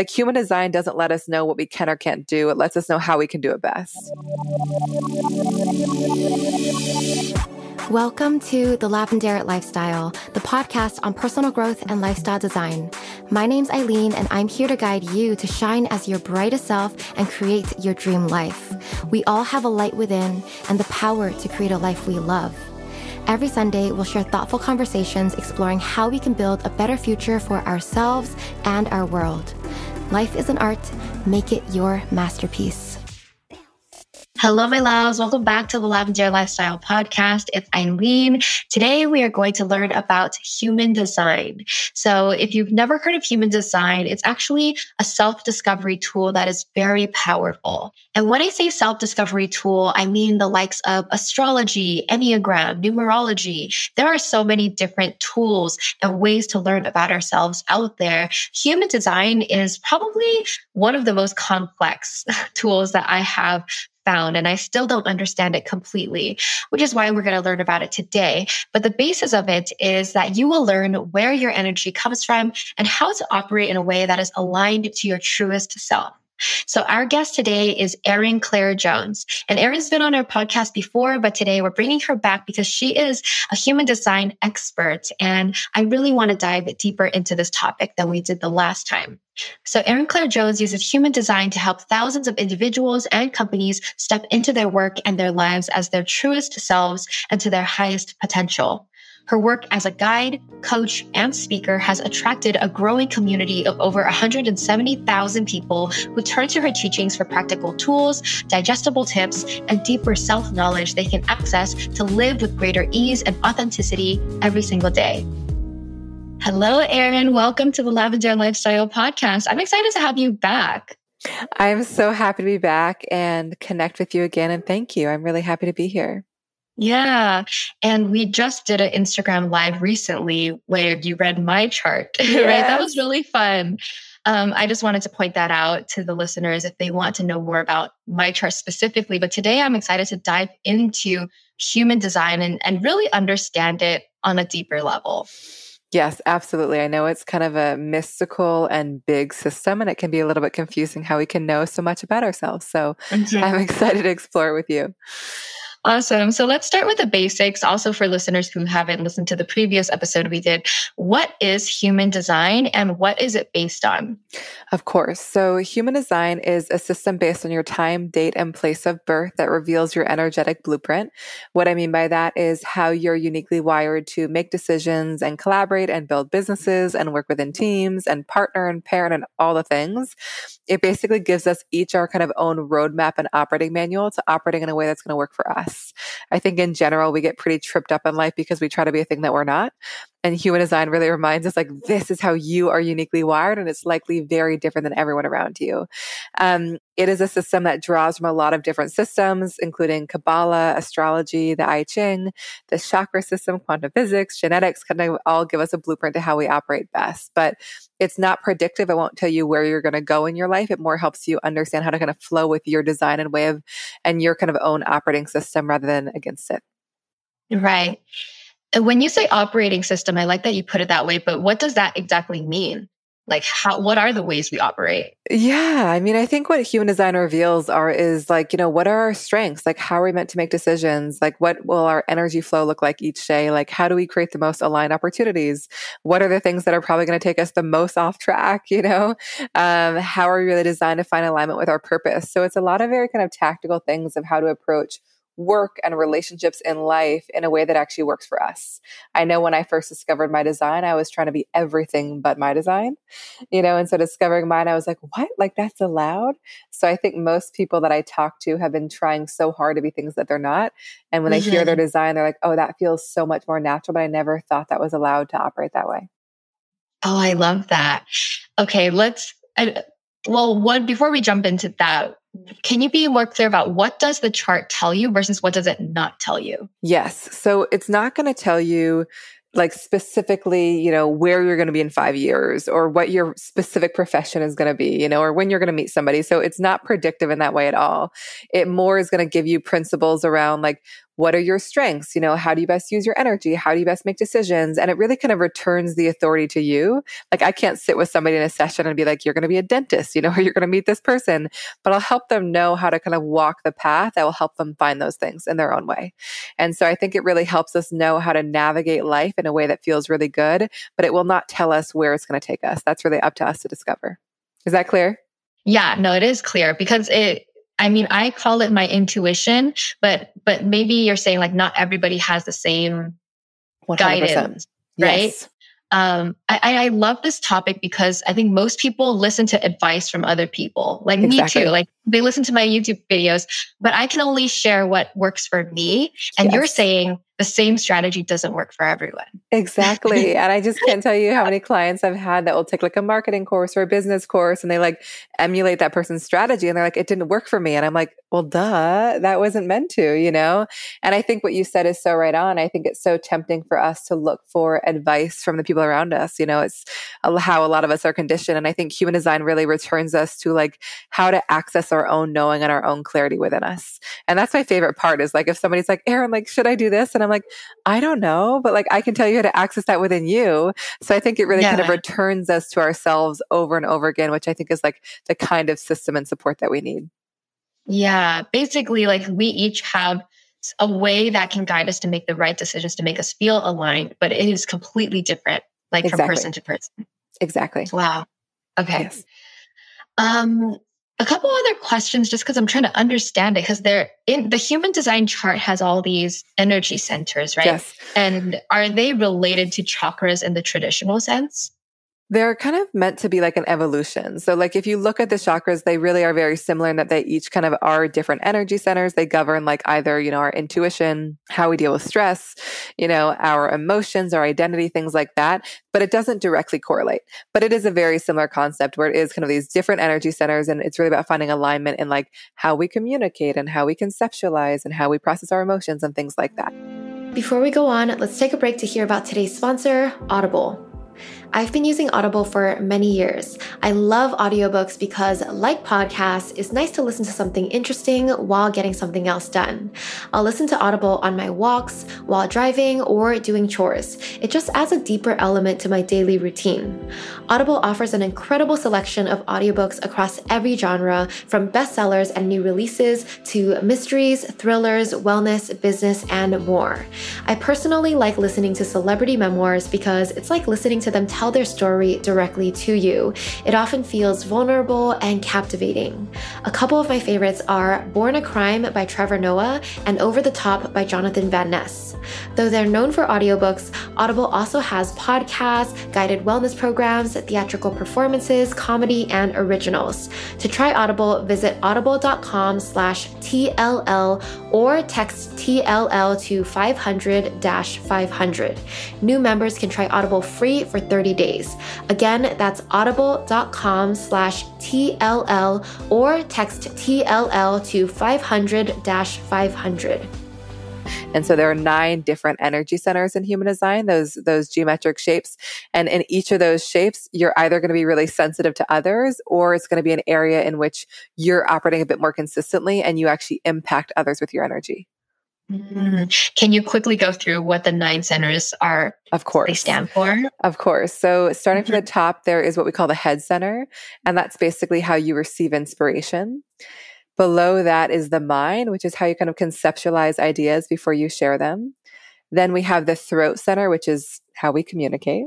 Like human design doesn't let us know what we can or can't do, it lets us know how we can do it best. Welcome to The Lavendaire Lifestyle, the podcast on personal growth and lifestyle design. My name's Eileen, and I'm here to guide you to shine as your brightest self and create your dream life. We all have a light within and the power to create a life we love. Every Sunday, we'll share thoughtful conversations exploring how we can build a better future for ourselves and our world. Life is an art, make it your masterpiece. Hello, my loves. Welcome back to the Lavendaire Lifestyle Podcast. It's Eileen. Today, we are going to learn about human design. So, if you've never heard of human design, it's actually a self discovery tool that is very powerful. And when I say self discovery tool, I mean the likes of astrology, Enneagram, numerology. There are so many different tools and ways to learn about ourselves out there. Human design is probably one of the most complex tools that I have found. And I still don't understand it completely, which is why we're going to learn about it today. But the basis of it is that you will learn where your energy comes from and how to operate in a way that is aligned to your truest self. So our guest today is Erin Claire Jones. And Erin's been on our podcast before, but today we're bringing her back because she is a human design expert. And I really want to dive deeper into this topic than we did the last time. So Erin Claire Jones uses human design to help thousands of individuals and companies step into their work and their lives as their truest selves and to their highest potential. Her work as a guide, coach, and speaker has attracted a growing community of over 170,000 people who turn to her teachings for practical tools, digestible tips, and deeper self knowledge they can access to live with greater ease and authenticity every single day. Hello, Erin. Welcome to the Lavendaire Lifestyle Podcast. I'm excited to have you back. I'm so happy to be back and connect with you again. And thank you. I'm really happy to be here. Yeah. And we just did an Instagram live recently where you read my chart, yes. right? That was really fun. Um, I just wanted to point that out to the listeners if they want to know more about my chart specifically. But today I'm excited to dive into human design and, and really understand it on a deeper level. Yes, absolutely. I know it's kind of a mystical and big system, and it can be a little bit confusing how we can know so much about ourselves. So mm-hmm. I'm excited to explore it with you. Awesome. So let's start with the basics. Also, for listeners who haven't listened to the previous episode we did, what is human design and what is it based on? Of course. So, human design is a system based on your time, date, and place of birth that reveals your energetic blueprint. What I mean by that is how you're uniquely wired to make decisions and collaborate and build businesses and work within teams and partner and parent and all the things. It basically gives us each our kind of own roadmap and operating manual to operating in a way that's going to work for us us. I think in general, we get pretty tripped up in life because we try to be a thing that we're not. And human design really reminds us like, this is how you are uniquely wired. And it's likely very different than everyone around you. Um, it is a system that draws from a lot of different systems, including Kabbalah, astrology, the I Ching, the chakra system, quantum physics, genetics, kind of all give us a blueprint to how we operate best. But it's not predictive. It won't tell you where you're going to go in your life. It more helps you understand how to kind of flow with your design and way of, and your kind of own operating system rather than against it. Right. When you say operating system, I like that you put it that way, but what does that exactly mean? Like how what are the ways we operate? Yeah, I mean, I think what human design reveals are is like, you know, what are our strengths? Like how are we meant to make decisions? Like what will our energy flow look like each day? Like how do we create the most aligned opportunities? What are the things that are probably going to take us the most off track, you know? Um, how are we really designed to find alignment with our purpose? So it's a lot of very kind of tactical things of how to approach work and relationships in life in a way that actually works for us. I know when I first discovered my design, I was trying to be everything but my design, you know, and so discovering mine, I was like, what? Like that's allowed? So I think most people that I talk to have been trying so hard to be things that they're not. And when mm-hmm. they hear their mm-hmm. design, they're like, oh, that feels so much more natural, but I never thought that was allowed to operate that way. Oh, I love that. Okay, let's I, well, one before we jump into that, can you be more clear about what does the chart tell you versus what does it not tell you? Yes. So it's not going to tell you like specifically, you know, where you're going to be in five years or what your specific profession is going to be, you know, or when you're going to meet somebody. So it's not predictive in that way at all. It more is going to give you principles around like what are your strengths? You know, how do you best use your energy? How do you best make decisions? And it really kind of returns the authority to you. Like I can't sit with somebody in a session and be like, you're going to be a dentist, you know, or you're going to meet this person, but I'll help them know how to kind of walk the path that will help them find those things in their own way. And so I think it really helps us know how to navigate life in a way that feels really good, but it will not tell us where it's going to take us. That's really up to us to discover. Is that clear? Yeah, no, it is clear because it I mean, I call it my intuition, but but maybe you're saying like not everybody has the same 100%. guidance, right? Yes. Um, I, I love this topic because I think most people listen to advice from other people, like exactly. me too. Like they listen to my YouTube videos, but I can only share what works for me. And yes. you're saying the same strategy doesn't work for everyone. Exactly. and I just can't tell you how many clients I've had that will take like a marketing course or a business course and they like emulate that person's strategy and they're like, it didn't work for me. And I'm like, well, duh, that wasn't meant to, you know? And I think what you said is so right on. I think it's so tempting for us to look for advice from the people around us. You know, it's how a lot of us are conditioned. And I think human design really returns us to like how to access our own knowing and our own clarity within us. And that's my favorite part is like, if somebody's like, Erin, like, should I do this? And I'm like, I don't know, but like I can tell you how to access that within you. So I think it really yeah. kind of returns us to ourselves over and over again, which I think is like the kind of system and support that we need. Yeah. Basically, like we each have a way that can guide us to make the right decisions to make us feel aligned, but it is completely different, like exactly. from person to person. Exactly. Wow. Okay. Yes. Um, a couple other questions just because I'm trying to understand it because they're in the human design chart has all these energy centers, right? Yes. And are they related to chakras in the traditional sense? They're kind of meant to be like an evolution. So, like, if you look at the chakras, they really are very similar in that they each kind of are different energy centers. They govern, like, either, you know, our intuition, how we deal with stress, you know, our emotions, our identity, things like that. But it doesn't directly correlate. But it is a very similar concept where it is kind of these different energy centers. And it's really about finding alignment in like how we communicate and how we conceptualize and how we process our emotions and things like that. Before we go on, let's take a break to hear about today's sponsor, Audible. I've been using Audible for many years. I love audiobooks because, like podcasts, it's nice to listen to something interesting while getting something else done. I'll listen to Audible on my walks, while driving, or doing chores. It just adds a deeper element to my daily routine. Audible offers an incredible selection of audiobooks across every genre, from bestsellers and new releases to mysteries, thrillers, wellness, business, and more. I personally like listening to celebrity memoirs because it's like listening to them tell their story directly to you. It often feels vulnerable and captivating. A couple of my favorites are Born a Crime by Trevor Noah and Over the Top by Jonathan Van Ness. Though they're known for audiobooks, Audible also has podcasts, guided wellness programs, theatrical performances, comedy, and originals. To try Audible, visit audible.com slash TLL or text TLL to 500-500. New members can try Audible free for 30 days. Again, that's audible.com slash TLL or text TLL to 500-500. And so there are nine different energy centers in human design, those, those geometric shapes. And in each of those shapes, you're either going to be really sensitive to others or it's going to be an area in which you're operating a bit more consistently and you actually impact others with your energy. Mm-hmm. Can you quickly go through what the nine centers are? Of course. They stand for? Of course. So, starting mm-hmm. from the top, there is what we call the head center, and that's basically how you receive inspiration. Below that is the mind, which is how you kind of conceptualize ideas before you share them. Then we have the throat center, which is how we communicate.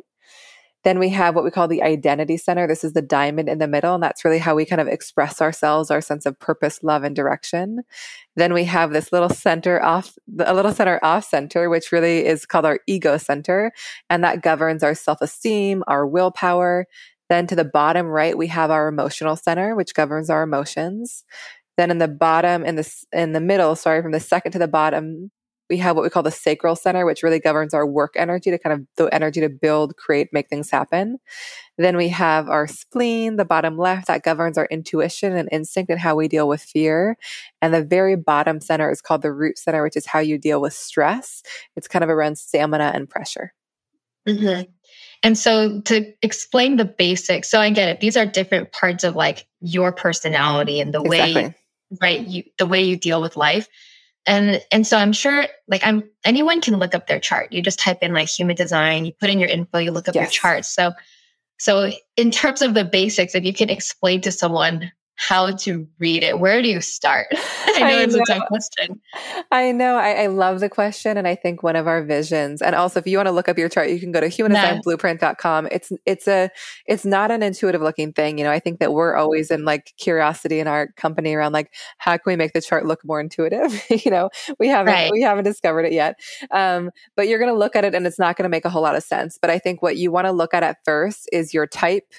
Then we have what we call the identity center. This is the diamond in the middle, and that's really how we kind of express ourselves, our sense of purpose, love, and direction. Then we have this little center off, a little center off center, which really is called our ego center, and that governs our self esteem, our willpower. Then to the bottom right, we have our emotional center, which governs our emotions. Then in the bottom, in the in the middle, sorry, from the second to the bottom, We have what we call the sacral center, which really governs our work energy to kind of the energy to build, create, make things happen. Then we have our spleen, the bottom left, that governs our intuition and instinct and how we deal with fear. And the very bottom center is called the root center, which is how you deal with stress. It's kind of around stamina and pressure. Mm-hmm. And so to explain the basics, so I get it. These are different parts of like your personality and the exactly. way, right? You, the way you deal with life. And, and so I'm sure like I'm, anyone can look up their chart. You just type in like human design, you put in your info, you look up yes. your charts. So so, in terms of the basics, if you can explain to someone how to read it. Where do you start? I know I it's know. a tough question. I know. I, I, love the question. And I think one of our visions, and also if you want to look up your chart, you can go to humandesignblueprint.com. It's, it's a, it's not an intuitive looking thing. You know, I think that we're always in like curiosity in our company around like, how can we make the chart look more intuitive? you know, we haven't, right. we haven't discovered it yet. Um, but you're going to look at it and it's not going to make a whole lot of sense. But I think what you want to look at at first is your type,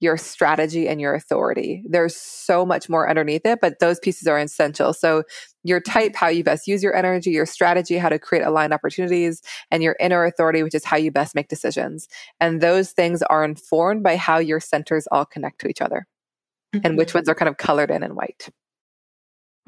your strategy and your authority. There's so much more underneath it, but those pieces are essential. So your type, how you best use your energy, your strategy, how to create aligned opportunities, and your inner authority, which is how you best make decisions. And those things are informed by how your centers all connect to each other mm-hmm. and which mm-hmm. ones are kind of colored in and white.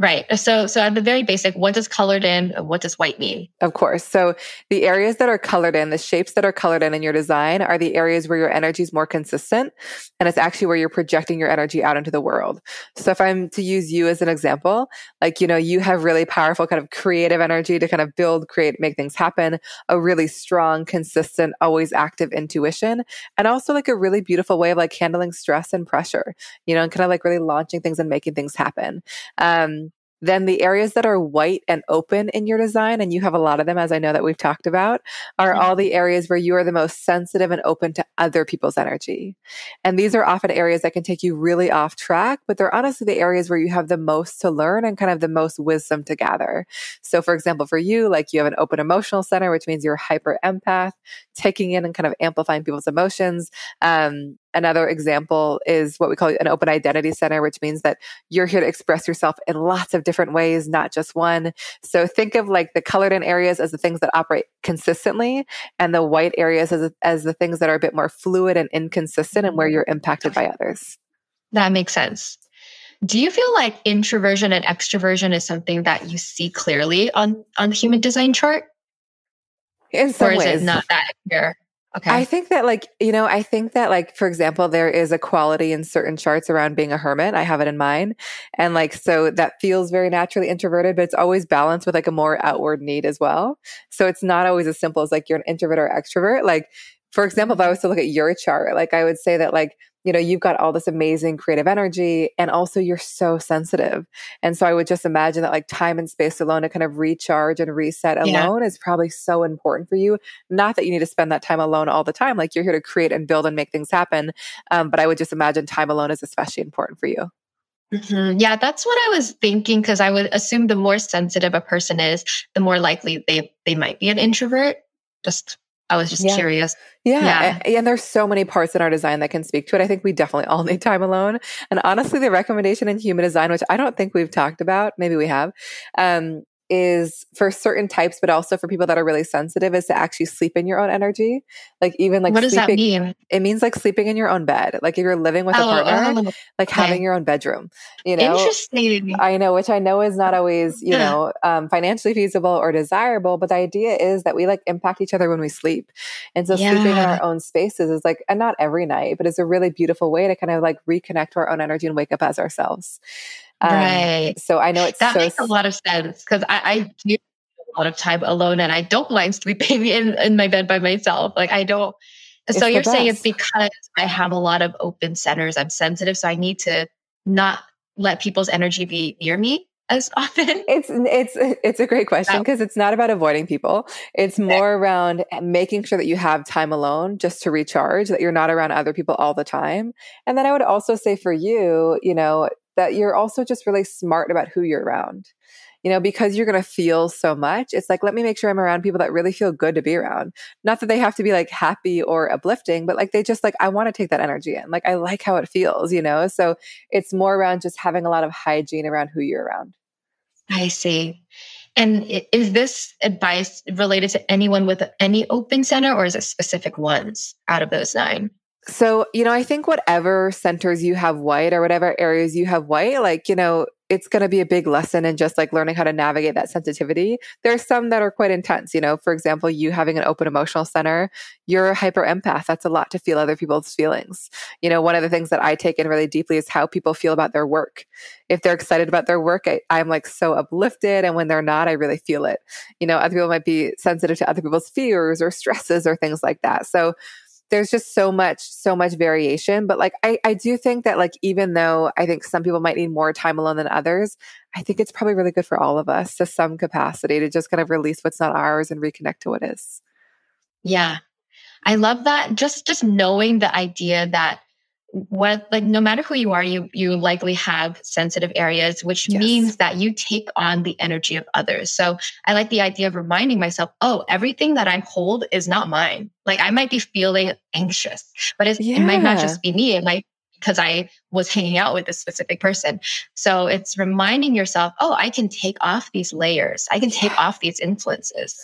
Right. So, so at the very basic, what does colored in? What does white mean? Of course. So the areas that are colored in, the shapes that are colored in in your design are the areas where your energy is more consistent. And it's actually where you're projecting your energy out into the world. So if I'm to use you as an example, like, you know, you have really powerful kind of creative energy to kind of build, create, make things happen, a really strong, consistent, always active intuition, and also like a really beautiful way of like handling stress and pressure, you know, and kind of like really launching things and making things happen. Um, then the areas that are white and open in your design, and you have a lot of them, as I know that we've talked about, are all the areas where you are the most sensitive and open to other people's energy. And these are often areas that can take you really off track, but they're honestly the areas where you have the most to learn and kind of the most wisdom to gather. So, for example, for you, like you have an open emotional center, which means you're hyper empath, taking in and kind of amplifying people's emotions. Um, Another example is what we call an open identity center, which means that you're here to express yourself in lots of different ways, not just one. So think of like the colored in areas as the things that operate consistently and the white areas as, as the things that are a bit more fluid and inconsistent and where you're impacted by others. That makes sense. Do you feel like introversion and extroversion is something that you see clearly on, on the human design chart? In some or is ways. it not that clear? Okay. I think that like, you know, I think that like, for example, there is a quality in certain charts around being a hermit. I have it in mine. And like, so that feels very naturally introverted, but it's always balanced with like a more outward need as well. So it's not always as simple as like you're an introvert or extrovert. Like, for example, if I was to look at your chart, like I would say that like you know, you've got all this amazing creative energy and also you're so sensitive. And so I would just imagine that like time and space alone to kind of recharge and reset alone yeah. is probably so important for you. Not that you need to spend that time alone all the time. Like you're here to create and build and make things happen. Um, but I would just imagine time alone is especially important for you. Mm-hmm. Yeah, that's what I was thinking because I would assume the more sensitive a person is, the more likely they they might be an introvert. Just I was just yeah. curious. Yeah. yeah. And, there's so many parts in our design that can speak to it. I think we definitely all need time alone. And honestly, the recommendation in human design, which I don't think we've talked about, maybe we have, um, is for certain types, but also for people that are really sensitive, is to actually sleep in your own energy. Like even like what does sleeping, that mean? It means like sleeping in your own bed. Like if you're living with oh, a partner, oh, like okay. having your own bedroom. You know, interesting. I know, which I know is not always you know um, financially feasible or desirable, but the idea is that we like impact each other when we sleep, and so yeah. sleeping in our own spaces is like, and not every night, but it's a really beautiful way to kind of like reconnect to our own energy and wake up as ourselves. Um, right. So I know it's that so makes a lot of sense because I, I do a lot of time alone and I don't mind sleeping in, in my bed by myself. Like I don't. So you're best. saying it's because I have a lot of open centers. I'm sensitive, so I need to not let people's energy be near me as often? It's it's it's a great question because it's not about avoiding people. It's more around making sure that you have time alone just to recharge, that you're not around other people all the time. And then I would also say for you, you know, that you're also just really smart about who you're around. You know, because you're going to feel so much, it's like, let me make sure I'm around people that really feel good to be around. Not that they have to be like happy or uplifting, but like they just like, I want to take that energy in. Like, I like how it feels, you know? So it's more around just having a lot of hygiene around who you're around. I see. And is this advice related to anyone with any open center or is it specific ones out of those nine? So, you know, I think whatever centers you have white or whatever areas you have white, like, you know, it's going to be a big lesson in just like learning how to navigate that sensitivity. There's some that are quite intense. You know, for example, you having an open emotional center, you're a hyper empath. That's a lot to feel other people's feelings. You know, one of the things that I take in really deeply is how people feel about their work. If they're excited about their work, I, I'm like so uplifted. And when they're not, I really feel it. You know, other people might be sensitive to other people's fears or stresses or things like that. So, there's just so much, so much variation. But like, I, I do think that like, even though I think some people might need more time alone than others, I think it's probably really good for all of us to some capacity to just kind of release what's not ours and reconnect to what is. Yeah. I love that. Just, just knowing the idea that what like no matter who you are you you likely have sensitive areas which yes. means that you take on the energy of others so i like the idea of reminding myself oh everything that i hold is not mine like i might be feeling anxious but yeah. it might not just be me it might because I was hanging out with a specific person. So it's reminding yourself, oh, I can take off these layers. I can take yeah. off these influences.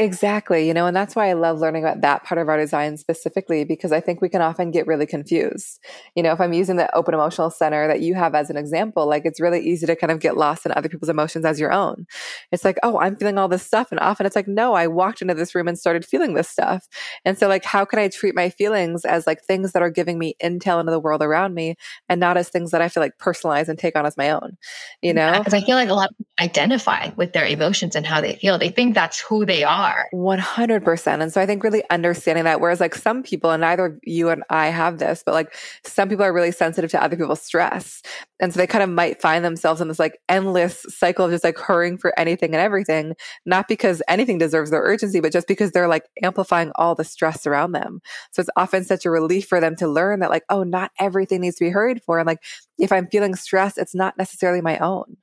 Exactly. You know, and that's why I love learning about that part of our design specifically because I think we can often get really confused. You know, if I'm using the open emotional center that you have as an example, like it's really easy to kind of get lost in other people's emotions as your own. It's like, oh, I'm feeling all this stuff. And often it's like, no, I walked into this room and started feeling this stuff. And so, like, how can I treat my feelings as like things that are giving me intel into the world around me and not as things that I feel like personalize and take on as my own? You know? Because I feel like a lot of people identify with their emotions and how they feel. They think that's who they are are. 100%. And so I think really understanding that, whereas like some people, and neither you and I have this, but like some people are really sensitive to other people's stress. And so they kind of might find themselves in this like endless cycle of just like hurrying for anything and everything, not because anything deserves their urgency, but just because they're like amplifying all the stress around them. So it's often such a relief for them to learn that like, oh, not everything needs to be hurried for. And like, if I'm feeling stressed, it's not necessarily my own.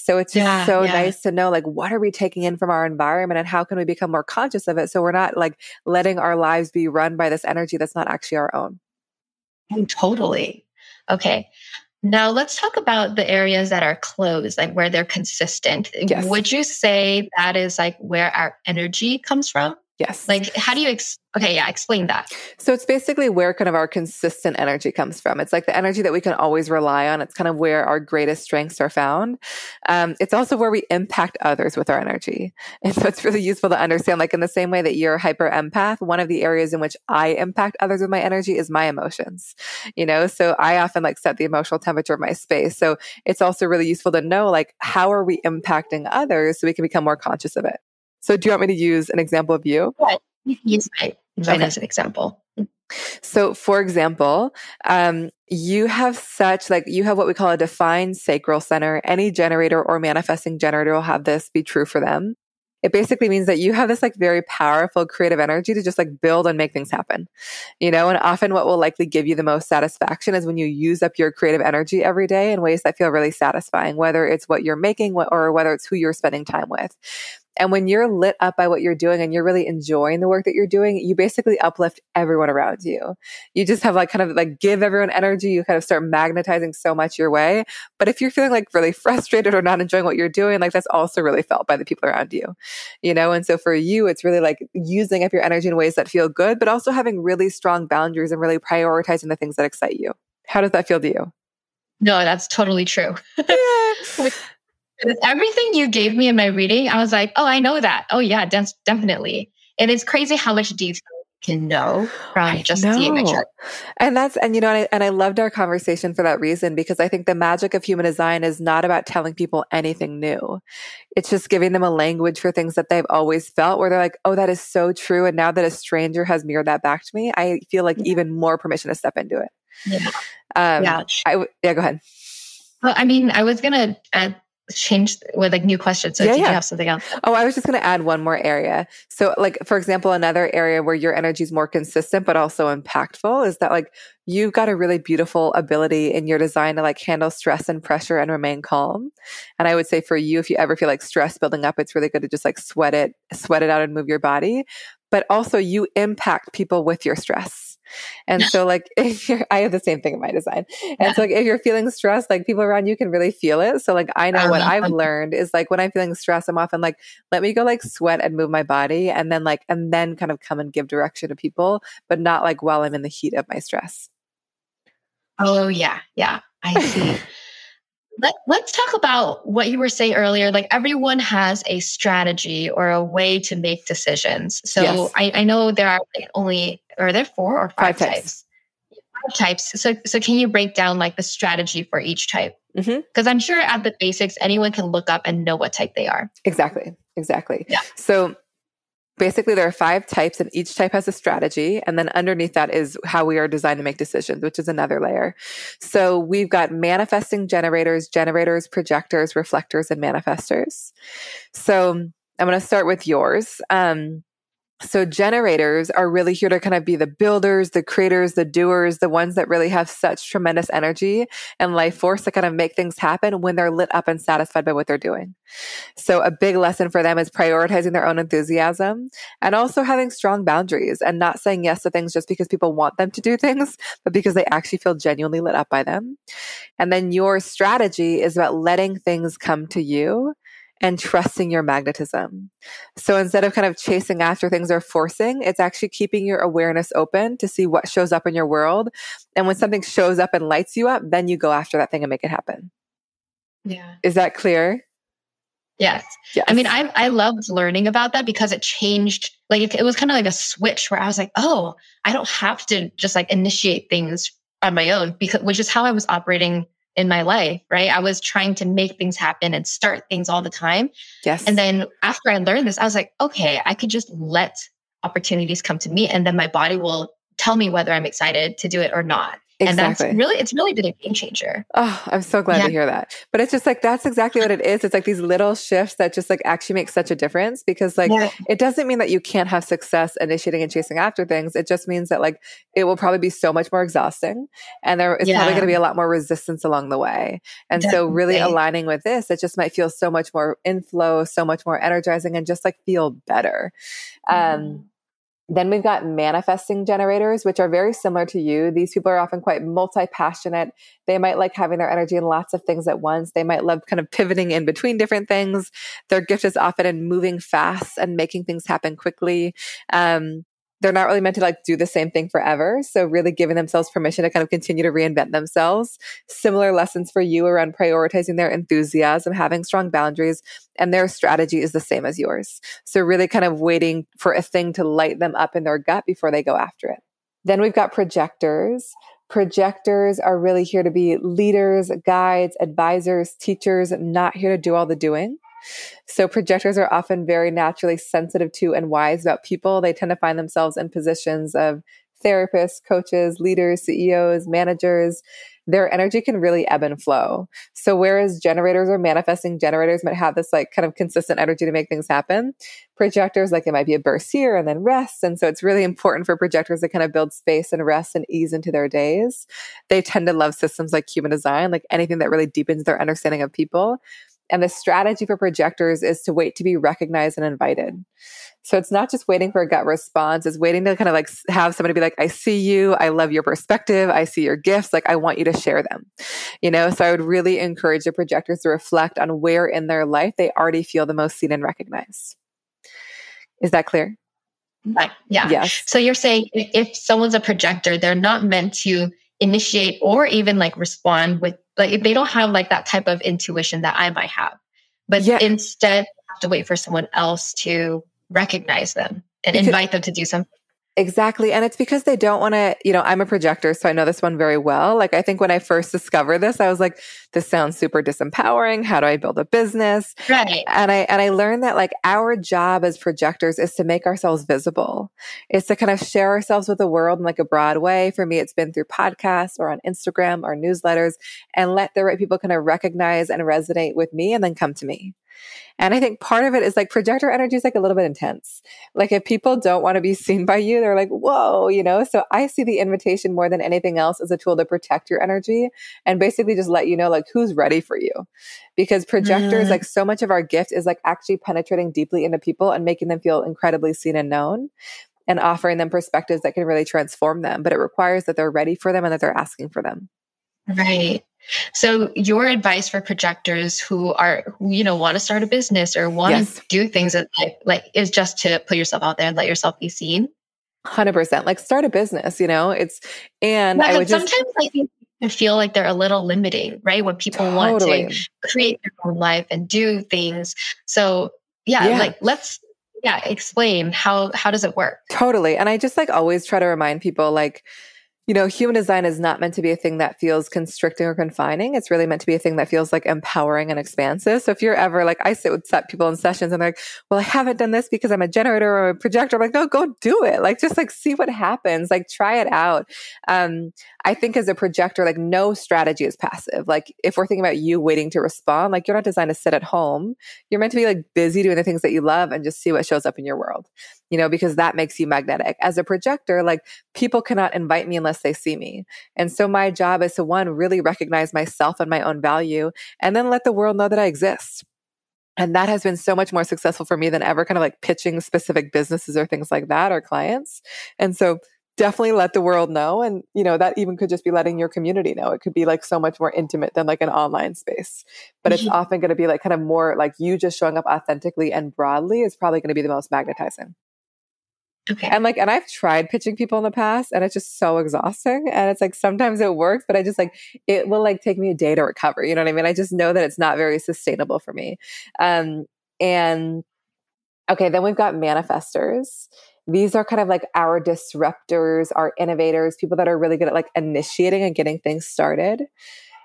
So it's just yeah, so yeah. nice to know like what are we taking in from our environment and how can we become more conscious of it so we're not like letting our lives be run by this energy that's not actually our own. Oh, totally. Okay. Now let's talk about the areas that are closed, like where they're consistent. Yes. Would you say that is like where our energy comes from? Yes. Like, how do you, ex- okay, yeah, explain that. So it's basically where kind of our consistent energy comes from. It's like the energy that we can always rely on. It's kind of where our greatest strengths are found. Um, it's also where we impact others with our energy. And so it's really useful to understand, like, in the same way that you're a hyper empath, one of the areas in which I impact others with my energy is my emotions, you know? So I often like set the emotional temperature of my space. So it's also really useful to know, like, how are we impacting others so we can become more conscious of it? So do you want me to use an example of you? Yeah, you can use my okay. as an example. So, for example, um, you have such like you have what we call a defined sacral center. Any generator or manifesting generator will have this be true for them. It basically means that you have this like very powerful creative energy to just like build and make things happen. You know, and often what will likely give you the most satisfaction is when you use up your creative energy every day in ways that feel really satisfying, whether it's what you're making or whether it's who you're spending time with. And when you're lit up by what you're doing and you're really enjoying the work that you're doing, you basically uplift everyone around you. You just have like kind of like give everyone energy. You kind of start magnetizing so much your way. But if you're feeling like really frustrated or not enjoying what you're doing, like that's also really felt by the people around you, you know? And so for you, it's really like using up your energy in ways that feel good, but also having really strong boundaries and really prioritizing the things that excite you. How does that feel to you? No, that's totally true. Yeah. everything you gave me in my reading, I was like, oh, I know that. Oh, yeah, de- definitely. And it's crazy how much detail can know from just know. seeing a chart. And that's, and you know, and I, and I loved our conversation for that reason because I think the magic of human design is not about telling people anything new. It's just giving them a language for things that they've always felt where they're like, oh, that is so true. And now that a stranger has mirrored that back to me, I feel like yeah. even more permission to step into it. Yeah. Um, yeah. I, yeah, go ahead. Well, I mean, I was going to add change with like new questions. So yeah, did yeah. you have something else? Oh, I was just going to add one more area. So like, for example, another area where your energy is more consistent, but also impactful is that like you've got a really beautiful ability in your design to like handle stress and pressure and remain calm. And I would say for you, if you ever feel like stress building up, it's really good to just like sweat it, sweat it out and move your body. But also you impact people with your stress And so like if you're I have the same thing in my design. And yeah. so like if you're feeling stressed, like people around you can really feel it. So like I know what uh-huh. I've learned is like when I'm feeling stressed, I'm often like, let me go like sweat and move my body and then like and then kind of come and give direction to people, but not like while I'm in the heat of my stress. Oh yeah. Yeah. I see. Let, let's talk about what you were saying earlier. Like everyone has a strategy or a way to make decisions. So yes. I, I, know there are only, are there four or five, five types? types? Five types. So, so can you break down like the strategy for each type? Because mm-hmm. I'm sure at the basics, anyone can look up and know what type they are. Exactly. Exactly. Yeah. So basically there are five types and each type has a strategy and then underneath that is how we are designed to make decisions which is another layer. So we've got manifesting generators generators projectors reflectors and manifestors. So i'm going to start with yours. Um, so generators are really here to kind of be the builders, the creators, the doers, the ones that really have such tremendous energy and life force to kind of make things happen when they're lit up and satisfied by what they're doing. So a big lesson for them is prioritizing their own enthusiasm and also having strong boundaries and not saying yes to things just because people want them to do things, but because they actually feel genuinely lit up by them. And then your strategy is about letting things come to you and trusting your magnetism. So instead of kind of chasing after things or forcing, it's actually keeping your awareness open to see what shows up in your world. And when something shows up and lights you up, then you go after that thing and make it happen. Yeah. Is that clear? Yes. yes. I mean, I I loved learning about that because it changed. Like it, it was kind of like a switch where I was like, oh, I don't have to just like initiate things on my own because which is how I was operating in my life, right? I was trying to make things happen and start things all the time. Yes. And then after I learned this, I was like, okay, I could just let opportunities come to me and then my body will tell me whether I'm excited to do it or not. Exactly. And that's really, it's really been a game changer. Oh, I'm so glad yeah. to hear that. But it's just like, that's exactly what it is. It's like these little shifts that just like actually make such a difference because like yeah. it doesn't mean that you can't have success initiating and chasing after things. It just means that like it will probably be so much more exhausting and there is yeah. probably going to be a lot more resistance along the way. And Definitely. so really aligning with this, it just might feel so much more inflow, so much more energizing and just like feel better. Um, mm then we've got manifesting generators, which are very similar to you. These people are often quite multi passionate. They might like having their energy in lots of things at once. They might love kind of pivoting in between different things. Their gift is often in moving fast and making things happen quickly. Um, they're not really meant to like do the same thing forever. So really giving themselves permission to kind of continue to reinvent themselves. Similar lessons for you around prioritizing their enthusiasm, having strong boundaries, and their strategy is the same as yours. So really kind of waiting for a thing to light them up in their gut before they go after it. Then we've got projectors. Projectors are really here to be leaders, guides, advisors, teachers, not here to do all the doing. So projectors are often very naturally sensitive to and wise about people. They tend to find themselves in positions of therapists, coaches, leaders, CEOs, managers. Their energy can really ebb and flow. So whereas generators or manifesting generators might have this like kind of consistent energy to make things happen, projectors like it might be a burst here and then rest. And so it's really important for projectors to kind of build space and rest and ease into their days. They tend to love systems like human design, like anything that really deepens their understanding of people. And the strategy for projectors is to wait to be recognized and invited. So it's not just waiting for a gut response, it's waiting to kind of like have somebody be like, I see you. I love your perspective. I see your gifts. Like, I want you to share them. You know, so I would really encourage the projectors to reflect on where in their life they already feel the most seen and recognized. Is that clear? Right. Yeah. Yes. So you're saying if someone's a projector, they're not meant to initiate or even like respond with like they don't have like that type of intuition that I might have. But yeah. instead have to wait for someone else to recognize them and because, invite them to do something. Exactly. And it's because they don't want to, you know, I'm a projector, so I know this one very well. Like, I think when I first discovered this, I was like, this sounds super disempowering. How do I build a business? Right. And I, and I learned that like our job as projectors is to make ourselves visible. It's to kind of share ourselves with the world in like a broad way. For me, it's been through podcasts or on Instagram or newsletters and let the right people kind of recognize and resonate with me and then come to me. And I think part of it is like projector energy is like a little bit intense. Like if people don't want to be seen by you, they're like, whoa, you know? So I see the invitation more than anything else as a tool to protect your energy and basically just let you know like who's ready for you. Because projectors, mm. like so much of our gift is like actually penetrating deeply into people and making them feel incredibly seen and known. and offering them perspectives that can really transform them. But it requires that they're ready for them and that they're asking for them. Right. So your advice for projectors who are who, you know want to start a business or want yes. to do things that like, like is just to put yourself out there and let yourself be seen. Hundred percent. Like start a business. You know, it's and yeah, I would sometimes just, I think I feel like they're a little limiting, right? When people totally. want to create their own life and do things. So yeah, yeah, like let's yeah explain how how does it work totally and i just like always try to remind people like you know, human design is not meant to be a thing that feels constricting or confining. It's really meant to be a thing that feels like empowering and expansive. So if you're ever like, I sit with set people in sessions and they're like, well, I haven't done this because I'm a generator or a projector. I'm like, no, go do it. Like, just like see what happens. Like, try it out. Um, I think as a projector, like no strategy is passive. Like if we're thinking about you waiting to respond, like you're not designed to sit at home. You're meant to be like busy doing the things that you love and just see what shows up in your world you know, because that makes you magnetic. As a projector, like people cannot invite me unless they see me. And so my job is to one, really recognize myself and my own value, and then let the world know that I exist. And that has been so much more successful for me than ever kind of like pitching specific businesses or things like that or clients. And so definitely let the world know. And, you know, that even could just be letting your community know. It could be like so much more intimate than like an online space. But it's mm-hmm. often going to be like kind of more like you just showing up authentically and broadly is probably going to be the most magnetizing. Okay. And like, and I've tried pitching people in the past and it's just so exhausting. And it's like, sometimes it works, but I just like, it will like take me a day to recover. You know what I mean? I just know that it's not very sustainable for me. Um, and okay, then we've got manifestors. These are kind of like our disruptors, our innovators, people that are really good at like initiating and getting things started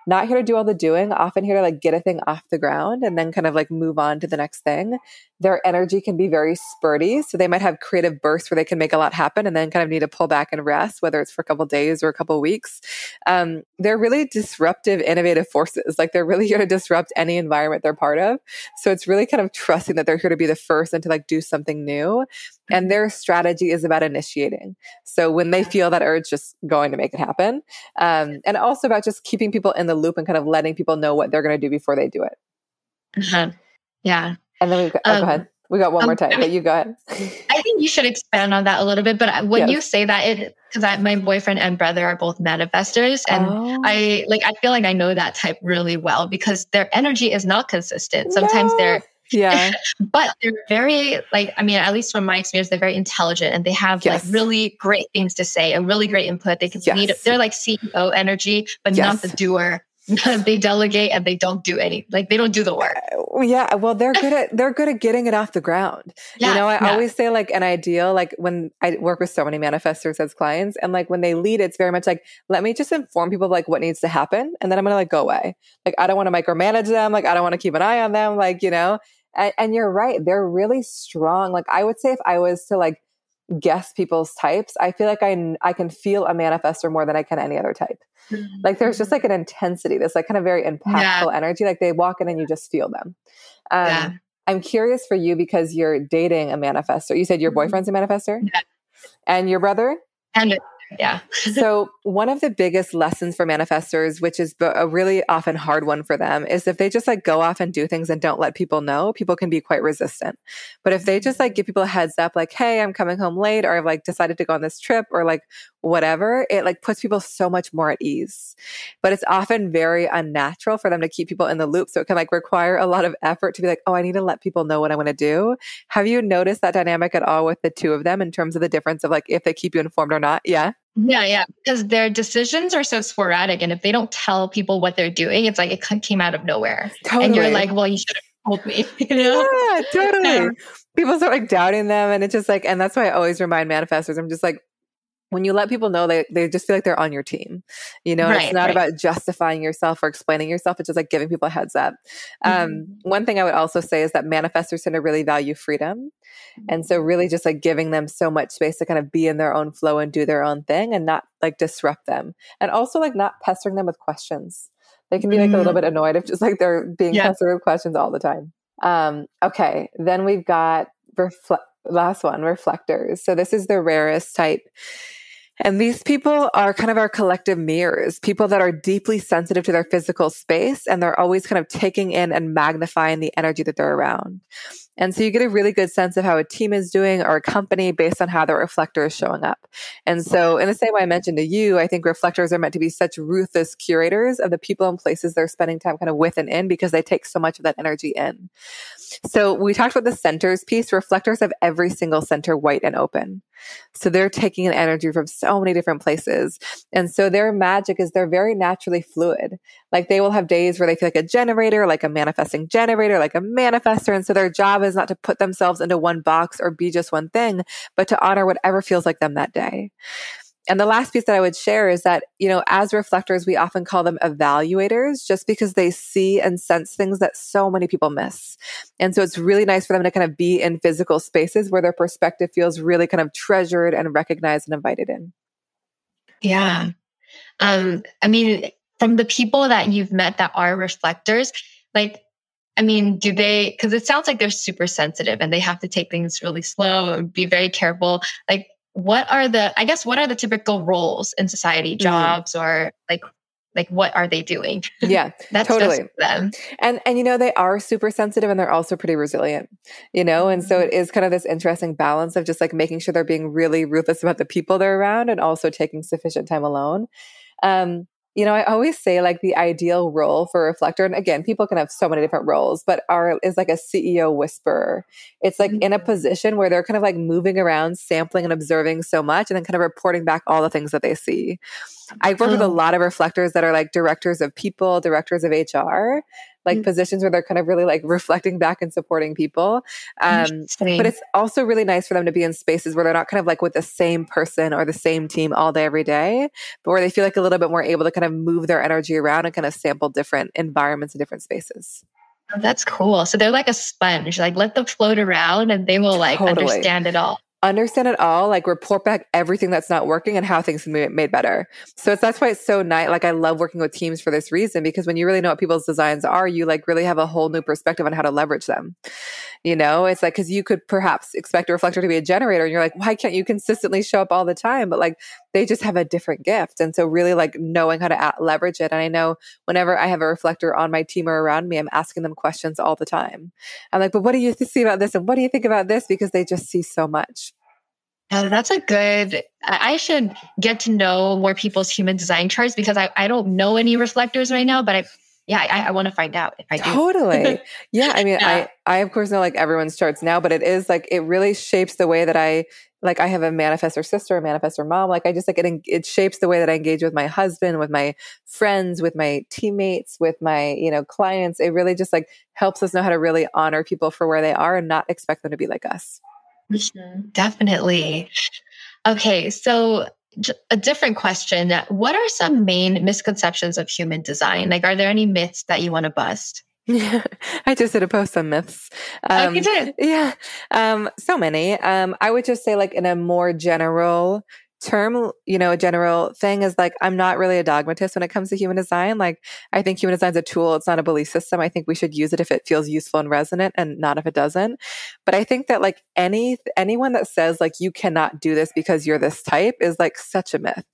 not here to do all the doing, often here to like get a thing off the ground and then kind of like move on to the next thing. Their energy can be very spurty. So they might have creative bursts where they can make a lot happen and then kind of need to pull back and rest, whether it's for a couple days or a couple weeks. Um, they're really disruptive, innovative forces. Like they're really here to disrupt any environment they're part of. So it's really kind of trusting that they're here to be the first and to like do something new. And their strategy is about initiating. So when they feel that urge, just going to make it happen. Um, and also about just keeping people in the loop and kind of letting people know what they're going to do before they do it. Uh-huh. Yeah. And then we've got, um, oh, go ahead. We got one um, more time, but you go ahead. I think you should expand on that a little bit. But when yes. you say that, it because my boyfriend and brother are both manifestors, and oh. I like I feel like I know that type really well because their energy is not consistent. Sometimes no. they're yeah. but they're very like I mean, at least from my experience, they're very intelligent and they have yes. like really great things to say and really great input. They can yes. lead they're like CEO energy, but yes. not the doer. They delegate and they don't do any like they don't do the work uh, yeah well they're good at they're good at getting it off the ground yeah, you know i yeah. always say like an ideal like when i work with so many manifestors as clients and like when they lead it's very much like let me just inform people like what needs to happen and then i'm gonna like go away like i don't want to micromanage them like i don't want to keep an eye on them like you know and, and you're right. They're really strong. Like I would say if I was to like guess people's types, I feel like I, I can feel a manifestor more than I can any other type. Mm-hmm. Like there's just like an intensity, this like kind of very impactful yeah. energy. Like they walk in and you just feel them. Um, yeah. I'm curious for you because you're dating a manifestor. You said your mm-hmm. boyfriend's a manifestor? Yeah. And your brother? And yeah. so, one of the biggest lessons for manifestors, which is a really often hard one for them, is if they just like go off and do things and don't let people know, people can be quite resistant. But if they just like give people a heads up, like, hey, I'm coming home late, or I've like decided to go on this trip, or like whatever, it like puts people so much more at ease. But it's often very unnatural for them to keep people in the loop. So, it can like require a lot of effort to be like, oh, I need to let people know what I want to do. Have you noticed that dynamic at all with the two of them in terms of the difference of like if they keep you informed or not? Yeah. Yeah, yeah, because their decisions are so sporadic, and if they don't tell people what they're doing, it's like it came out of nowhere, totally. and you're like, "Well, you should have told me." You know? Yeah, totally. People start like doubting them, and it's just like, and that's why I always remind manifestors. I'm just like, when you let people know they, they just feel like they're on your team you know right, it's not right. about justifying yourself or explaining yourself it's just like giving people a heads up um, mm-hmm. um, one thing i would also say is that manifestors tend to really value freedom and so really just like giving them so much space to kind of be in their own flow and do their own thing and not like disrupt them and also like not pestering them with questions they can be like mm-hmm. a little mm-hmm. bit annoyed if just like they're being yeah. pestered with questions all the time um, okay then we've got reflect last one reflectors so this is the rarest type and these people are kind of our collective mirrors, people that are deeply sensitive to their physical space and they're always kind of taking in and magnifying the energy that they're around. And so you get a really good sense of how a team is doing or a company based on how the reflector is showing up. And so in the same way I mentioned to you, I think reflectors are meant to be such ruthless curators of the people and places they're spending time kind of with and in because they take so much of that energy in. So we talked about the centers piece. Reflectors have every single center white and open. So they're taking an energy from so many different places. And so their magic is they're very naturally fluid. Like they will have days where they feel like a generator, like a manifesting generator, like a manifestor. And so their job is not to put themselves into one box or be just one thing, but to honor whatever feels like them that day. And the last piece that I would share is that, you know, as reflectors, we often call them evaluators just because they see and sense things that so many people miss. And so it's really nice for them to kind of be in physical spaces where their perspective feels really kind of treasured and recognized and invited in. Yeah. Um, I mean, from the people that you've met that are reflectors, like, I mean, do they, because it sounds like they're super sensitive and they have to take things really slow and be very careful. Like, what are the i guess what are the typical roles in society mm-hmm. jobs mm. or like like what are they doing yeah that's totally them and and you know they are super sensitive and they're also pretty resilient you know and so mm-hmm. it is kind of this interesting balance of just like making sure they're being really ruthless about the people they're around and also taking sufficient time alone um you know, I always say like the ideal role for a reflector, and again, people can have so many different roles, but our is like a CEO whisperer. It's like mm-hmm. in a mm-hmm. position where they're kind of like moving around, sampling and observing so much, and then kind of reporting back all the things that they see. I've worked with a lot of reflectors that are like directors of people, directors of HR, like mm-hmm. positions where they're kind of really like reflecting back and supporting people. Um, but it's also really nice for them to be in spaces where they're not kind of like with the same person or the same team all day, every day, but where they feel like a little bit more able to kind of move their energy around and kind of sample different environments and different spaces. Oh, that's cool. So they're like a sponge, like let them float around and they will like totally. understand it all understand it all, like report back everything that's not working and how things can be made better. So that's why it's so nice. Like I love working with teams for this reason, because when you really know what people's designs are, you like really have a whole new perspective on how to leverage them. You know, it's like, cause you could perhaps expect a reflector to be a generator and you're like, why can't you consistently show up all the time? But like they just have a different gift. And so really like knowing how to leverage it. And I know whenever I have a reflector on my team or around me, I'm asking them questions all the time. I'm like, but what do you see about this? And what do you think about this? Because they just see so much. Uh, that's a good. I should get to know more people's human design charts because I, I don't know any reflectors right now, but I yeah, I, I want to find out if I do. Totally. yeah. I mean, yeah. I, I of course know like everyone's charts now, but it is like, it really shapes the way that I, like I have a manifestor sister, a manifestor mom. Like I just like it, it shapes the way that I engage with my husband, with my friends, with my teammates, with my, you know, clients. It really just like helps us know how to really honor people for where they are and not expect them to be like us. Mm-hmm. Definitely. Okay, so a different question. What are some main misconceptions of human design? Like, are there any myths that you want to bust? Yeah, I just did a post on myths. Um, oh, you did? Yeah, um, so many. Um, I would just say, like, in a more general term, you know, a general thing is like, I'm not really a dogmatist when it comes to human design. Like, I think human design is a tool. It's not a belief system. I think we should use it if it feels useful and resonant and not if it doesn't. But I think that like any, anyone that says like, you cannot do this because you're this type is like such a myth.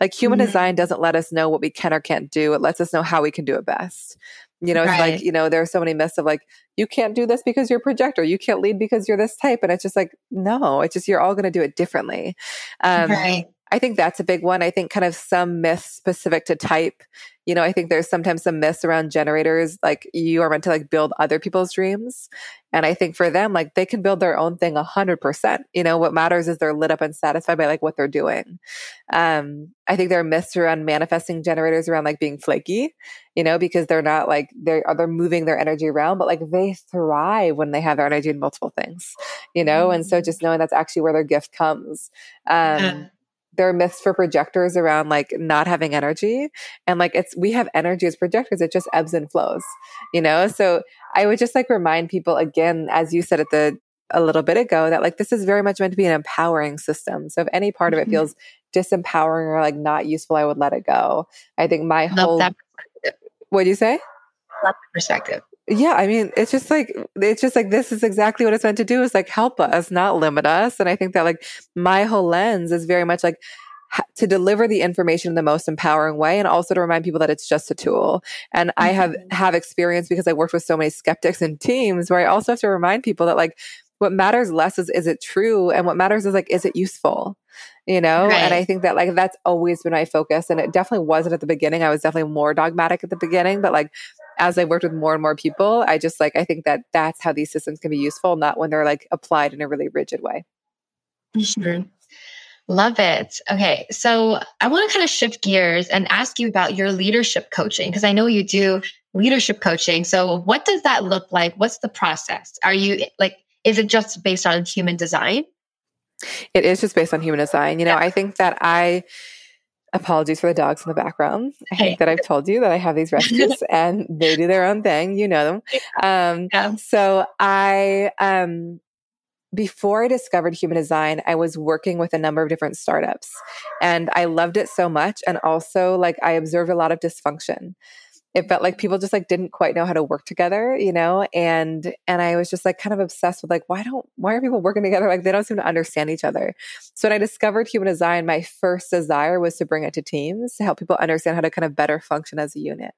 Like human mm-hmm. design doesn't let us know what we can or can't do. It lets us know how we can do it best. You know, right. it's like, you know, there are so many myths of like, you can't do this because you're a projector. You can't lead because you're this type. And it's just like, no, it's just, you're all going to do it differently. Um, right. I think that's a big one. I think kind of some myths specific to type. You know, I think there's sometimes some myths around generators, like you are meant to like build other people's dreams. And I think for them, like they can build their own thing a hundred percent. You know, what matters is they're lit up and satisfied by like what they're doing. Um, I think there are myths around manifesting generators around like being flaky, you know, because they're not like they're they're moving their energy around, but like they thrive when they have their energy in multiple things, you know. And so mm. just knowing that's actually where their gift comes. Um, yeah there are myths for projectors around like not having energy. And like it's we have energy as projectors it just ebbs and flows you know? So i would just like remind people again as you said at the a little bit ago that like this is very much meant to be an empowering system. So if any part of it mm-hmm. feels disempowering or like not useful i would let it go. I think my Love whole what do you say? Perspective yeah i mean it's just like it's just like this is exactly what it's meant to do is like help us not limit us and i think that like my whole lens is very much like to deliver the information in the most empowering way and also to remind people that it's just a tool. And mm-hmm. I have mm-hmm. have experience because I worked with so many skeptics and teams where I also have to remind people that like what matters less is is it true and what matters is like is it useful you know right. and i think that like that's always been my focus and it definitely wasn't at the beginning i was definitely more dogmatic at the beginning but like as i worked with more and more people i just like i think that that's how these systems can be useful not when they're like applied in a really rigid way sure Love it. Okay. So I want to kind of shift gears and ask you about your leadership coaching because I know you do leadership coaching. So what does that look like? What's the process? Are you like, is it just based on human design? It is just based on human design. You know, yeah. I think that I, apologies for the dogs in the background. I think that I've told you that I have these rescues and they do their own thing. You know them. Um, yeah. So I, um, before I discovered human design, I was working with a number of different startups and I loved it so much. And also, like, I observed a lot of dysfunction. It felt like people just like didn't quite know how to work together, you know, and and I was just like kind of obsessed with like why don't why are people working together like they don't seem to understand each other. So when I discovered human design, my first desire was to bring it to teams to help people understand how to kind of better function as a unit.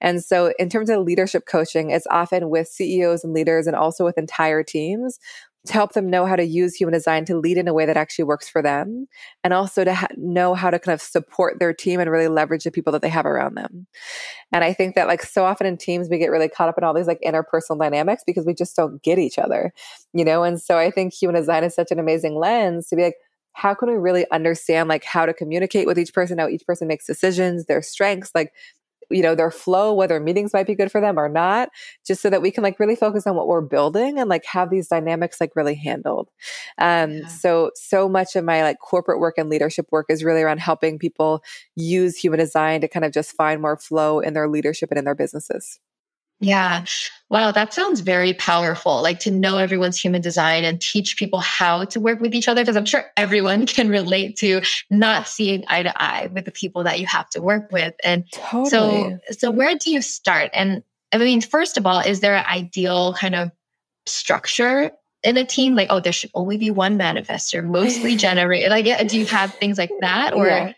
And so in terms of leadership coaching, it's often with CEOs and leaders and also with entire teams to help them know how to use human design to lead in a way that actually works for them and also to ha- know how to kind of support their team and really leverage the people that they have around them. And i think that like so often in teams we get really caught up in all these like interpersonal dynamics because we just don't get each other you know? And so i think human design is such an amazing lens to be like how can we really understand like how to communicate with each person how each person makes decisions their strengths? Like you know, their flow, whether meetings might be good for them or not, just so that we can like really focus on what we're building and like have these dynamics like really handled. Um, yeah. so, so much of my like corporate work and leadership work is really around helping people use human design to kind of just find more flow in their leadership and in their businesses. Yeah. Wow. That sounds very powerful. Like to know everyone's human design and teach people how to work with each other. Cause I'm sure everyone can relate to not seeing eye to eye with the people that you have to work with. And totally. so, so where do you start? And I mean, first of all, is there an ideal kind of structure in a team? Like, oh, there should only be one manifestor, mostly generate. Like, yeah, do you have things like that? Or, yeah.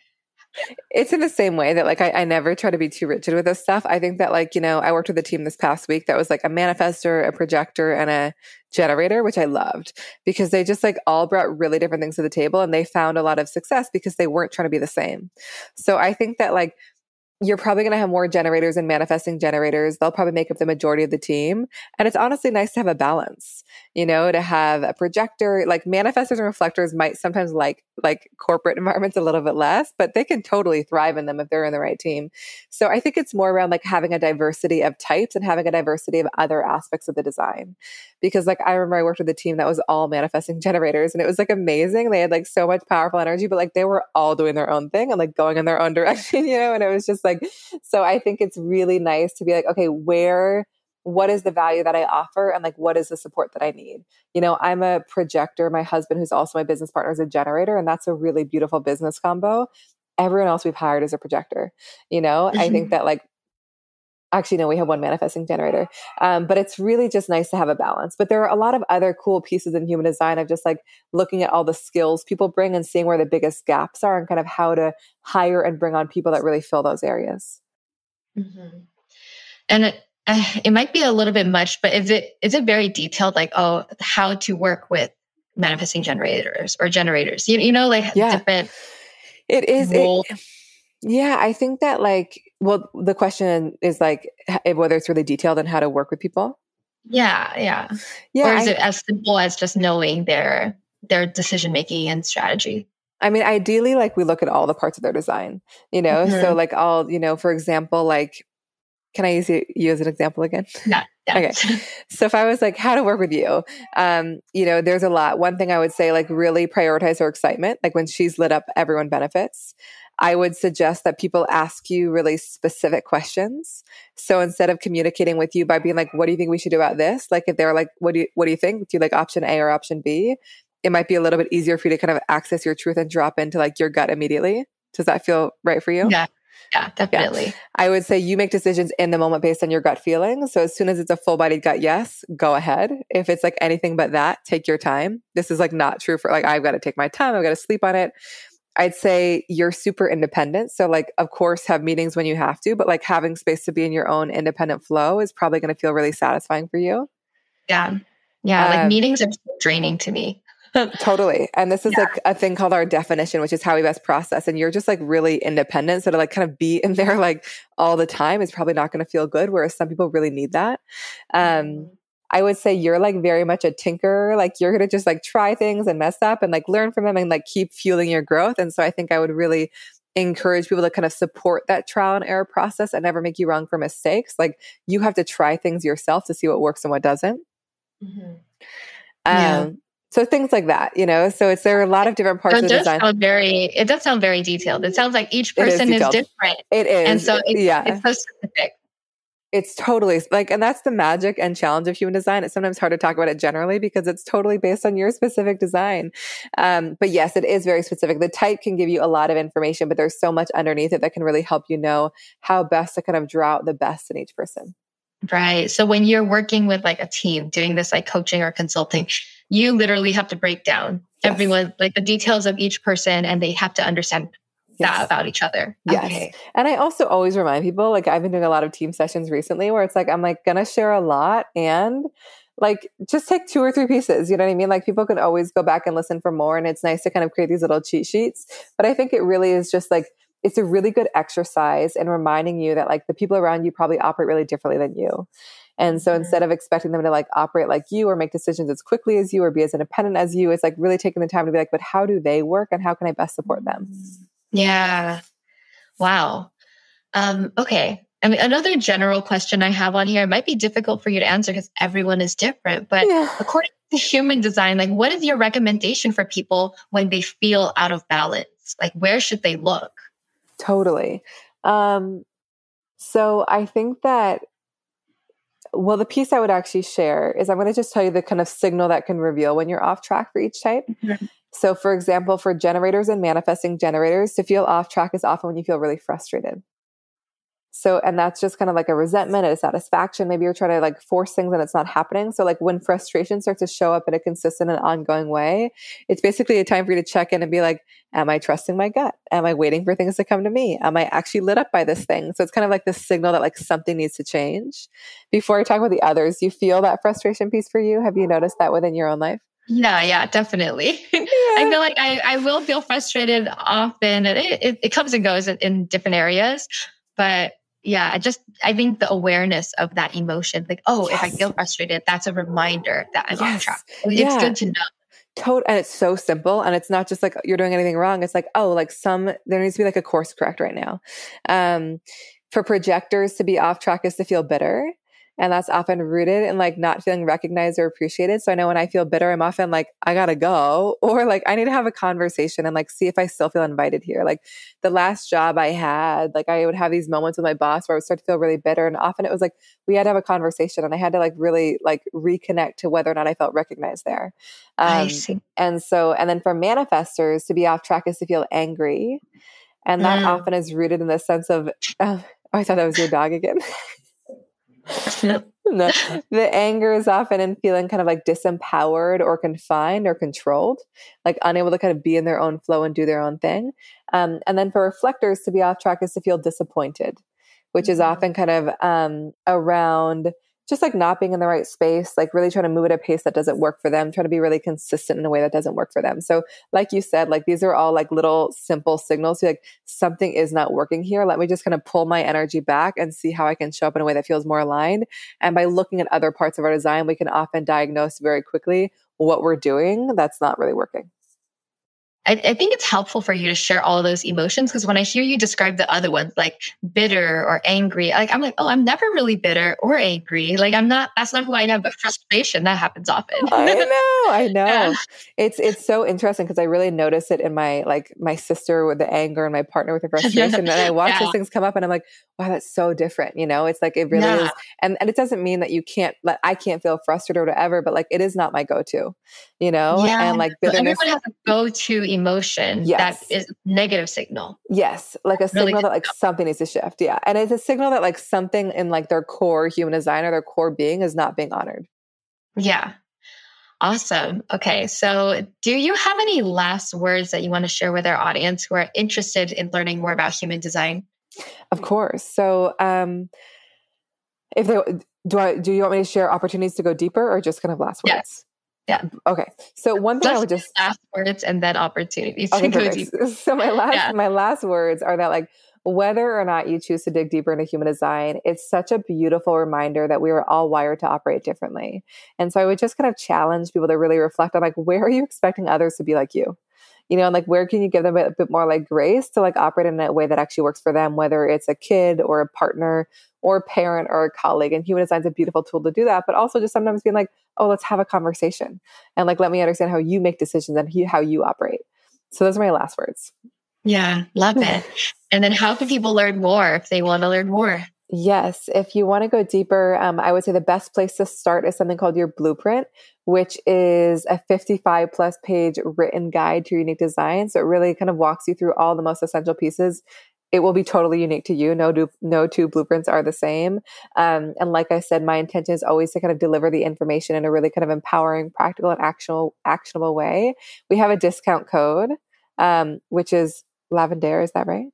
It's in the same way that like I, I, never try to be too rigid with this stuff. I think that like, you know, I worked with a team this past week that was like a manifestor, a projector, and a generator, which I loved because they just like all brought really different things to the table and they found a lot of success because they weren't trying to be the same. So I think that like you're probably going to have more generators and manifesting generators. They'll probably make up the majority of the team. And it's honestly nice to have a balance, you know, to have a projector, like manifestors and reflectors might sometimes like, like corporate environments a little bit less, but they can totally thrive in them if they're in the right team. So I think it's more around like having a diversity of types and having a diversity of other aspects of the design. Because like I remember I worked with a team that was all manifesting generators and it was like amazing. They had like so much powerful energy, but like they were all doing their own thing and like going in their own direction, you know, and it was just like, like, so I think it's really nice to be like, okay, where, what is the value that I offer and like what is the support that I need? You know, I'm a projector. My husband, who's also my business partner, is a generator, and that's a really beautiful business combo. Everyone else we've hired is a projector. You know, mm-hmm. I think that like actually no we have one manifesting generator. Um, but it's really just nice to have a balance. But there are a lot of other cool pieces in human design of just like looking at all the skills people bring and seeing where the biggest gaps are and kind of how to hire and bring on people that really fill those areas. Mm-hmm. and it, uh, it might be a little bit much but is it is it very detailed like oh how to work with manifesting generators or generators? You, you know like yeah. different it is it, yeah i think that like well, the question is like whether it's really detailed and how to work with people. Yeah, yeah. Yeah. Or is I, it as simple as just knowing their their decision making and strategy? I mean, ideally, like we look at all the parts of their design, you know. Mm-hmm. So, like, all you know, for example, like, can I use you as an example again? Yeah. yeah. okay. So, if I was like, how to work with you, um, you know, there's a lot. One thing I would say, like, really prioritize her excitement. Like when she's lit up, everyone benefits. I would suggest that people ask you really specific questions. So instead of communicating with you by being like, what do you think we should do about this? Like if they're like, what do you, what do you think? Do you like option A or option B? It might be a little bit easier for you to kind of access your truth and drop into like your gut immediately. Does that feel right for you? Yeah. Yeah, definitely. Yeah. I would say you make decisions in the moment based on your gut feeling. So as soon as it's a full bodied gut yes, go ahead. If it's like anything but that, take your time. This is like not true for like, I've got to take my time. I've got to sleep on it. I'd say you're super independent. So, like, of course, have meetings when you have to, but like having space to be in your own independent flow is probably going to feel really satisfying for you. Yeah. Yeah. Um, like meetings are draining to me. totally. And this is yeah. like a thing called our definition, which is how we best process. And you're just like really independent. So to like kind of be in there like all the time is probably not going to feel good. Whereas some people really need that. Um, mm-hmm. I would say you're like very much a tinker. Like you're going to just like try things and mess up and like learn from them and like keep fueling your growth. And so I think I would really encourage people to kind of support that trial and error process and never make you wrong for mistakes. Like you have to try things yourself to see what works and what doesn't. Mm-hmm. Um, yeah. So things like that, you know. So it's there are a lot of different parts the design. Sound very, it does sound very detailed. It sounds like each person is, is, different. It is, and so it's, yeah, it's so specific. It's totally like, and that's the magic and challenge of human design. It's sometimes hard to talk about it generally because it's totally based on your specific design. Um, but yes, it is very specific. The type can give you a lot of information, but there's so much underneath it that can really help you know how best to kind of draw out the best in each person. Right. So when you're working with like a team doing this like coaching or consulting, you literally have to break down yes. everyone, like the details of each person, and they have to understand yes. that about each other. Yes. Okay. And I also always remind people, like I've been doing a lot of team sessions recently where it's like, I'm like gonna share a lot and like just take two or three pieces. You know what I mean? Like people can always go back and listen for more. And it's nice to kind of create these little cheat sheets. But I think it really is just like, it's a really good exercise in reminding you that like the people around you probably operate really differently than you. And so mm-hmm. instead of expecting them to like operate like you or make decisions as quickly as you or be as independent as you, it's like really taking the time to be like, but how do they work and how can I best support them? Mm-hmm. Yeah. Wow. Um, okay. I mean, another general question I have on here, it might be difficult for you to answer because everyone is different, but yeah. according to human design, like what is your recommendation for people when they feel out of balance? Like where should they look? Totally. Um, so I think that well, the piece I would actually share is I'm going to just tell you the kind of signal that can reveal when you're off track for each type. Mm-hmm. So, for example, for generators and manifesting generators, to feel off track is often when you feel really frustrated. So, and that's just kind of like a resentment, a satisfaction. Maybe you're trying to like force things and it's not happening. So, like when frustration starts to show up in a consistent and ongoing way, it's basically a time for you to check in and be like, Am I trusting my gut? Am I waiting for things to come to me? Am I actually lit up by this thing? So, it's kind of like this signal that like something needs to change. Before I talk about the others, you feel that frustration piece for you? Have you noticed that within your own life? Yeah, yeah, definitely. Yeah. I feel like I, I will feel frustrated often. It, it, it comes and goes in, in different areas, but yeah, I just I think the awareness of that emotion, like, oh, yes. if I feel frustrated, that's a reminder that I'm yes. on track. It's yeah. good to know. Total, and it's so simple, and it's not just like you're doing anything wrong. It's like, oh, like some there needs to be like a course correct right now. Um, for projectors to be off track is to feel bitter. And that's often rooted in like not feeling recognized or appreciated. So I know when I feel bitter, I'm often like, I gotta go, or like I need to have a conversation and like see if I still feel invited here. Like the last job I had, like I would have these moments with my boss where I would start to feel really bitter. And often it was like we had to have a conversation and I had to like really like reconnect to whether or not I felt recognized there. Um, I see. And so, and then for manifestors to be off track is to feel angry. And that mm. often is rooted in the sense of, oh, I thought that was your dog again. the, the anger is often in feeling kind of like disempowered or confined or controlled, like unable to kind of be in their own flow and do their own thing. Um, and then for reflectors to be off track is to feel disappointed, which is mm-hmm. often kind of um, around just like not being in the right space, like really trying to move at a pace that doesn't work for them, trying to be really consistent in a way that doesn't work for them. So, like you said, like these are all like little simple signals. Like something is not working here. Let me just kind of pull my energy back and see how I can show up in a way that feels more aligned. And by looking at other parts of our design, we can often diagnose very quickly what we're doing that's not really working. I, I, think it's helpful for you to share all those emotions because when I hear you describe the other ones, like bitter or angry, like I'm like, oh, I'm never really bitter or angry. Like I'm not. That's not who I am. But frustration that happens often. I know. I know. Yeah. It's it's so interesting because I really notice it in my like my sister with the anger and my partner with the frustration, and I watch yeah. those things come up, and I'm like, wow, that's so different. You know, it's like it really yeah. is, and and it doesn't mean that you can't. Like I can't feel frustrated or whatever, but like it is not my go-to. You know, and like bitterness. Everyone has a go-to emotion yes. that is negative signal. Yes. Like a really signal that like something needs to shift. Yeah. And it's a signal that like something in like their core human design or their core being is not being honored. Yeah. Awesome. Okay. So, do you have any last words that you want to share with our audience who are interested in learning more about human design? Of course. So, um, if they do, I do you want me to share opportunities to go deeper, or just kind of last words? Yes. Yeah. Okay. So one thing I would just last words and then opportunities. Okay, so my last yeah. my last words are that like whether or not you choose to dig deeper into human design, it's such a beautiful reminder that we are all wired to operate differently. And so I would just kind of challenge people to really reflect on like, where are you expecting others to be like you? You know, and like, where can you give them a bit more like grace to like operate in a way that actually works for them, whether it's a kid or a partner or a parent or a colleague. And human design is a beautiful tool to do that, but also just sometimes being like, oh, let's have a conversation and like, let me understand how you make decisions and how you operate. So those are my last words. Yeah, love it. and then how can people learn more if they want to learn more? Yes, if you want to go deeper, um, I would say the best place to start is something called your blueprint, which is a 55 plus page written guide to unique design. So it really kind of walks you through all the most essential pieces. It will be totally unique to you. No, no two blueprints are the same. Um, and like I said, my intention is always to kind of deliver the information in a really kind of empowering, practical, and actionable, actionable way. We have a discount code, um, which is Lavendaire. Is that right?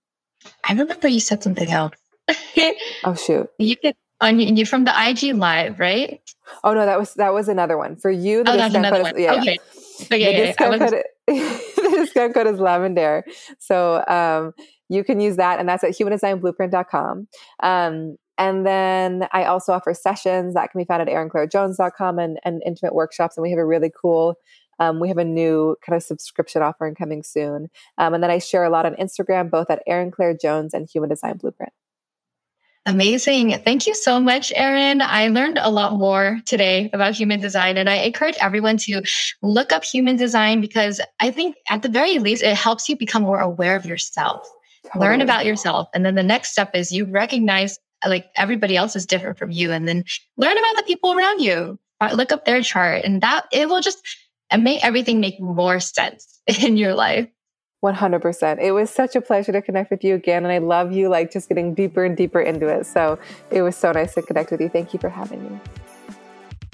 I remember you said something else. oh shoot! You could on you from the IG live, right? Oh no, that was that was another one for you. The oh, that's another one. Is, yeah, okay. Okay. The, discount code, the discount code is Lavendaire. So um, you can use that, and that's at humandesignblueprint.com. Um, and then I also offer sessions that can be found at erinclairejones.com and, and intimate workshops. And we have a really cool um, we have a new kind of subscription offering coming soon. Um, and then I share a lot on Instagram, both at Erin Claire Jones and Human Design Blueprint. Amazing. Thank you so much, Erin. I learned a lot more today about human design, and I encourage everyone to look up human design because I think, at the very least, it helps you become more aware of yourself, totally. learn about yourself. And then the next step is you recognize like everybody else is different from you, and then learn about the people around you. Uh, look up their chart, and that it will just make everything make more sense in your life. 100%. It was such a pleasure to connect with you again. And I love you, like, just getting deeper and deeper into it. So it was so nice to connect with you. Thank you for having me.